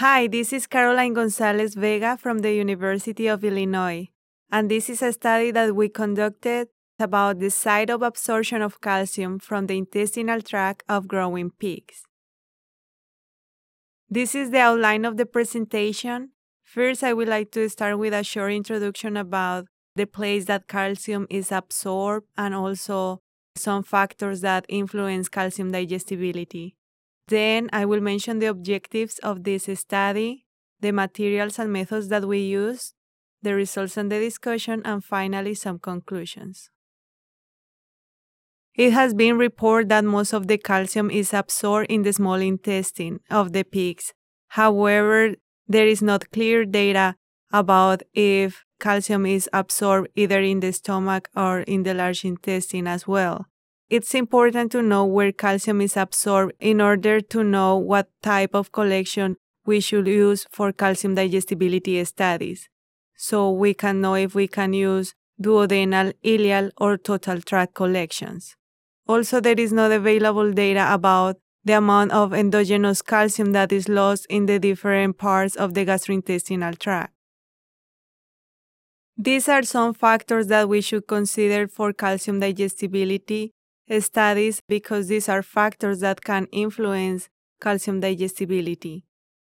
Hi, this is Caroline Gonzalez Vega from the University of Illinois, and this is a study that we conducted about the site of absorption of calcium from the intestinal tract of growing pigs. This is the outline of the presentation. First, I would like to start with a short introduction about the place that calcium is absorbed and also some factors that influence calcium digestibility. Then I will mention the objectives of this study, the materials and methods that we use, the results and the discussion, and finally some conclusions. It has been reported that most of the calcium is absorbed in the small intestine of the pigs. However, there is not clear data about if calcium is absorbed either in the stomach or in the large intestine as well. It's important to know where calcium is absorbed in order to know what type of collection we should use for calcium digestibility studies. So we can know if we can use duodenal, ileal, or total tract collections. Also, there is not available data about the amount of endogenous calcium that is lost in the different parts of the gastrointestinal tract. These are some factors that we should consider for calcium digestibility studies because these are factors that can influence calcium digestibility.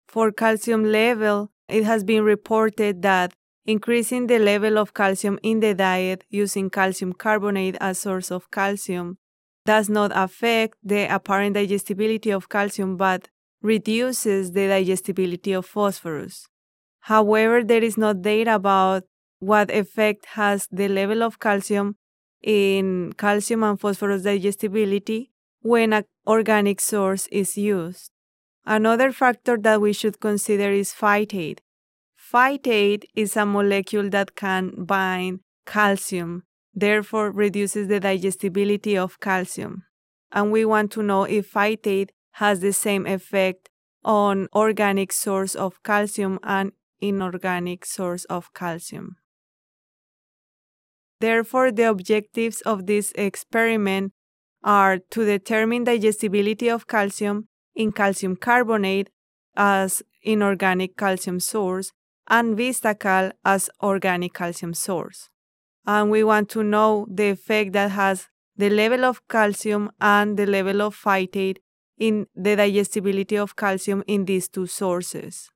For calcium level, it has been reported that increasing the level of calcium in the diet using calcium carbonate as source of calcium does not affect the apparent digestibility of calcium but reduces the digestibility of phosphorus. However, there is no data about what effect has the level of calcium in calcium and phosphorus digestibility when an organic source is used. Another factor that we should consider is phytate. Phytate is a molecule that can bind calcium, therefore reduces the digestibility of calcium. And we want to know if phytate has the same effect on organic source of calcium and inorganic source of calcium. Therefore, the objectives of this experiment are to determine digestibility of calcium in calcium carbonate as inorganic calcium source and Vistacal as organic calcium source. And we want to know the effect that has the level of calcium and the level of phytate in the digestibility of calcium in these two sources.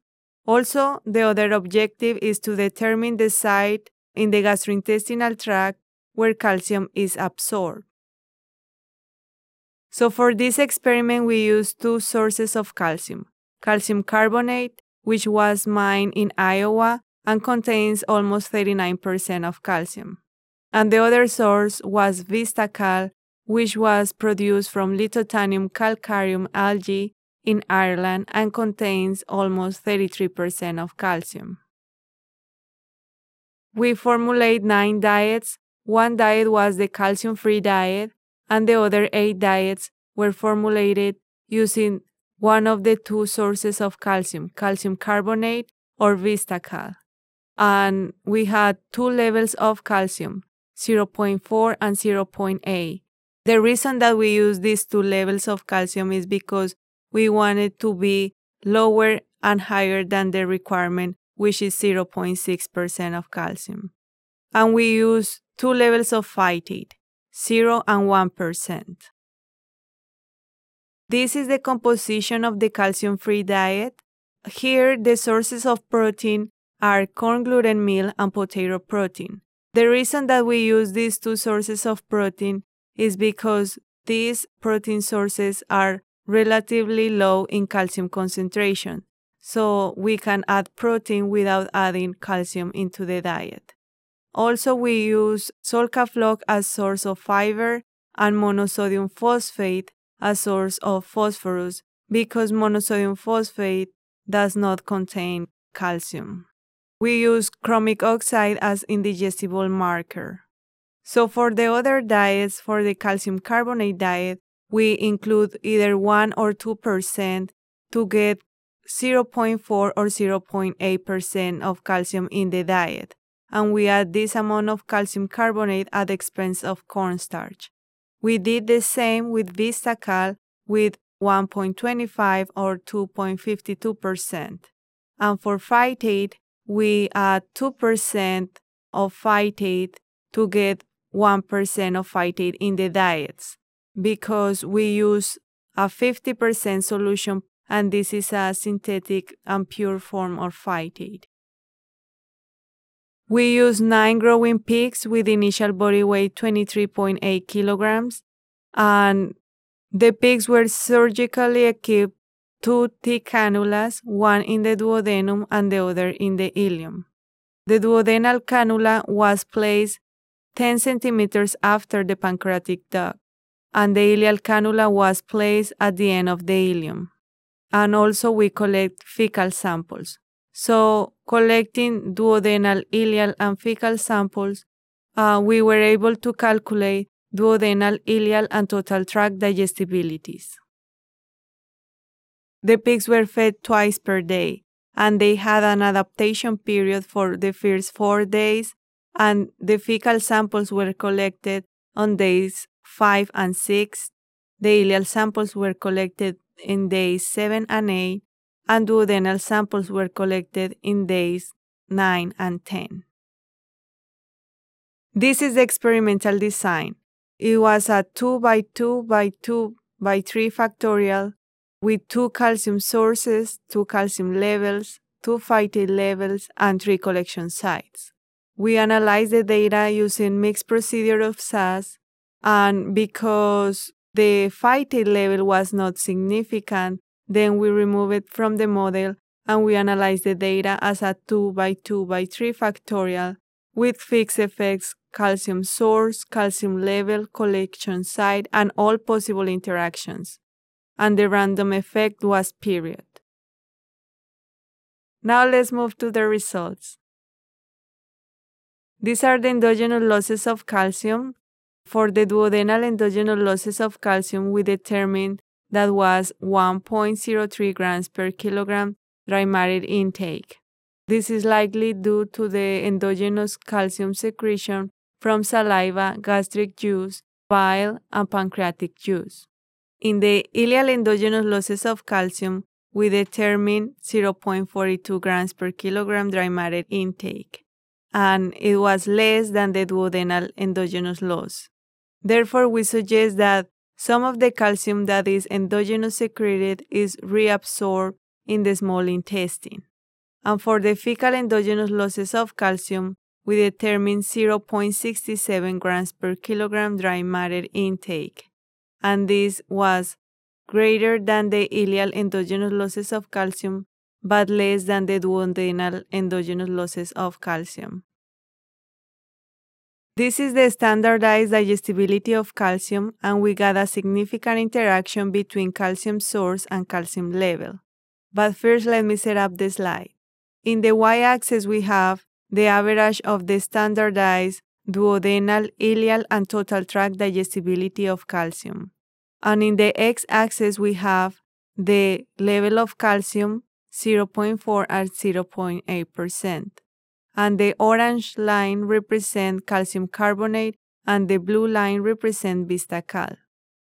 Also, the other objective is to determine the site in the gastrointestinal tract where calcium is absorbed. So, for this experiment, we used two sources of calcium calcium carbonate, which was mined in Iowa and contains almost 39% of calcium. And the other source was Vistacal, which was produced from Lithothamnium calcareum algae in Ireland and contains almost 33% of calcium. We formulate nine diets. One diet was the calcium free diet, and the other eight diets were formulated using one of the two sources of calcium, calcium carbonate or Vistacal. And we had two levels of calcium, 0.4 and 0.8. The reason that we use these two levels of calcium is because we wanted to be lower and higher than the requirement which is 0.6% of calcium. And we use two levels of phytate, 0 and 1%. This is the composition of the calcium free diet. Here, the sources of protein are corn gluten meal and potato protein. The reason that we use these two sources of protein is because these protein sources are relatively low in calcium concentration so we can add protein without adding calcium into the diet. Also, we use Solka-Floc as source of fiber and monosodium phosphate as source of phosphorus because monosodium phosphate does not contain calcium. We use chromic oxide as indigestible marker. So for the other diets, for the calcium carbonate diet, we include either 1 or 2% to get 0.4 or 0.8% of calcium in the diet, and we add this amount of calcium carbonate at the expense of cornstarch. We did the same with Vistacal with 1.25 or 2.52%. And for phytate, we add 2% of phytate to get 1% of phytate in the diets because we use a 50% solution and this is a synthetic and pure form of phytate. We use nine growing pigs with initial body weight 23.8 kilograms, and the pigs were surgically equipped two thick cannulas, one in the duodenum and the other in the ileum. The duodenal cannula was placed 10 centimeters after the pancreatic duct, and the ileal cannula was placed at the end of the ileum. And also, we collect fecal samples. So, collecting duodenal, ileal, and fecal samples, uh, we were able to calculate duodenal, ileal, and total tract digestibilities. The pigs were fed twice per day, and they had an adaptation period for the first four days, and the fecal samples were collected on days five and six. The ileal samples were collected in days seven and eight, and duodenal samples were collected in days 9 and 10. This is the experimental design. It was a 2 by 2 by 2 by 3 factorial with two calcium sources, two calcium levels, two phytate levels, and three collection sites. We analyzed the data using mixed procedure of SAS, and because the phytate level was not significant, then we remove it from the model and we analyze the data as a 2 by 2 by 3 factorial with fixed effects, calcium source, calcium level, collection site, and all possible interactions. And the random effect was period. Now let's move to the results. These are the endogenous losses of calcium. For the duodenal endogenous losses of calcium, we determined that was 1.03 grams per kilogram dry matter intake. This is likely due to the endogenous calcium secretion from saliva, gastric juice, bile, and pancreatic juice. In the ileal endogenous losses of calcium, we determined 0.42 grams per kilogram dry matter intake, and it was less than the duodenal endogenous loss. Therefore, we suggest that some of the calcium that is endogenous secreted is reabsorbed in the small intestine. And for the fecal endogenous losses of calcium, we determined 0.67 grams per kilogram dry matter intake. And this was greater than the ileal endogenous losses of calcium, but less than the duodenal endogenous losses of calcium. This is the standardized digestibility of calcium, and we got a significant interaction between calcium source and calcium level. But first, let me set up the slide. In the y-axis, we have the average of the standardized duodenal, ileal, and total tract digestibility of calcium. And in the x-axis, we have the level of calcium 0.4 at 0.8% and the orange line represent calcium carbonate and the blue line represent Vistacal.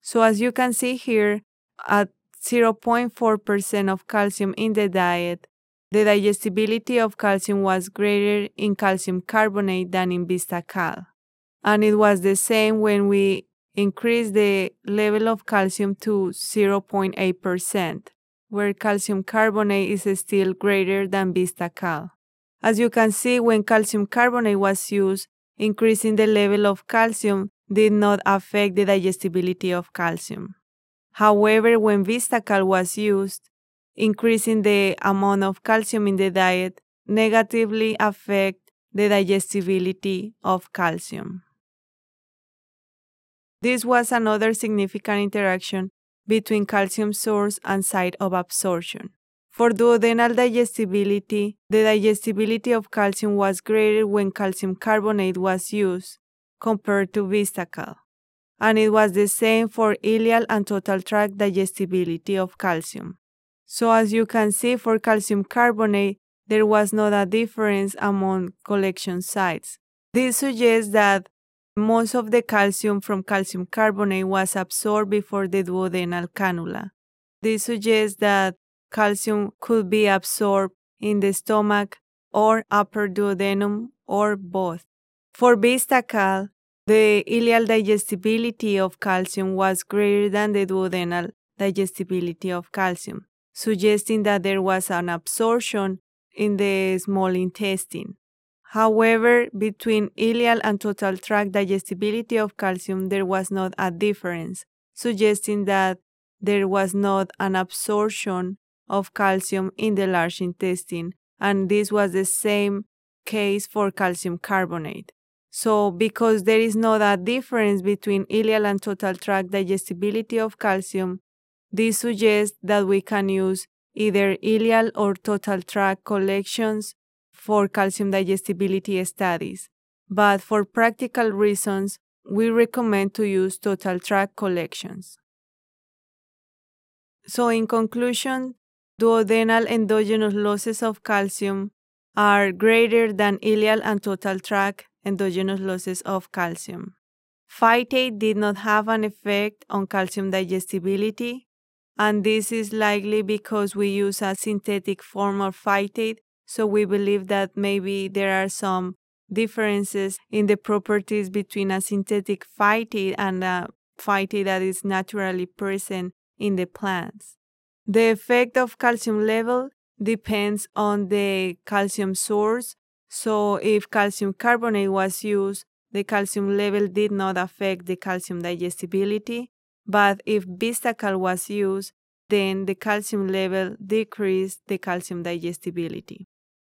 So as you can see here, at 0.4% of calcium in the diet, the digestibility of calcium was greater in calcium carbonate than in Vistacal. And it was the same when we increased the level of calcium to 0.8%, where calcium carbonate is still greater than Vistacal. As you can see, when calcium carbonate was used, increasing the level of calcium did not affect the digestibility of calcium. However, when Vistacal was used, increasing the amount of calcium in the diet negatively affect the digestibility of calcium. This was another significant interaction between calcium source and site of absorption. For duodenal digestibility, the digestibility of calcium was greater when calcium carbonate was used compared to Vistacal, and it was the same for ileal and total tract digestibility of calcium. So as you can see for calcium carbonate, there was not a difference among collection sites. This suggests that most of the calcium from calcium carbonate was absorbed before the duodenal cannula. This suggests that calcium could be absorbed in the stomach or upper duodenum or both. For Vistacal, the ileal digestibility of calcium was greater than the duodenal digestibility of calcium, suggesting that there was an absorption in the small intestine. However, between ileal and total tract digestibility of calcium, there was not a difference, suggesting that there was not an absorption of calcium in the large intestine, and this was the same case for calcium carbonate. So, because there is not a difference between ileal and total tract digestibility of calcium, this suggests that we can use either ileal or total tract collections for calcium digestibility studies. But for practical reasons, we recommend to use total tract collections. So, in conclusion, duodenal endogenous losses of calcium are greater than ileal and total tract endogenous losses of calcium. Phytate did not have an effect on calcium digestibility, and this is likely because we use a synthetic form of phytate, so we believe that maybe there are some differences in the properties between a synthetic phytate and a phytate that is naturally present in the plants. The effect of calcium level depends on the calcium source. So, if calcium carbonate was used, the calcium level did not affect the calcium digestibility. But if Vistacal was used, then the calcium level decreased the calcium digestibility.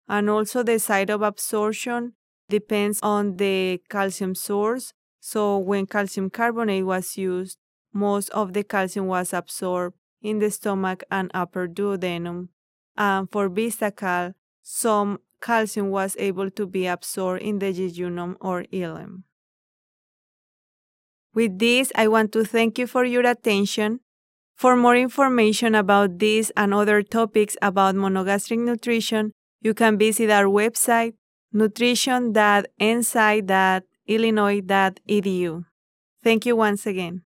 And also, the site of absorption depends on the calcium source. So, when calcium carbonate was used, most of the calcium was absorbed in the stomach and upper duodenum. And for Vistacal, some calcium was able to be absorbed in the jejunum or ileum. With this, I want to thank you for your attention. For more information about this and other topics about monogastric nutrition, you can visit our website nutrition.ansci.illinois.edu. Thank you once again.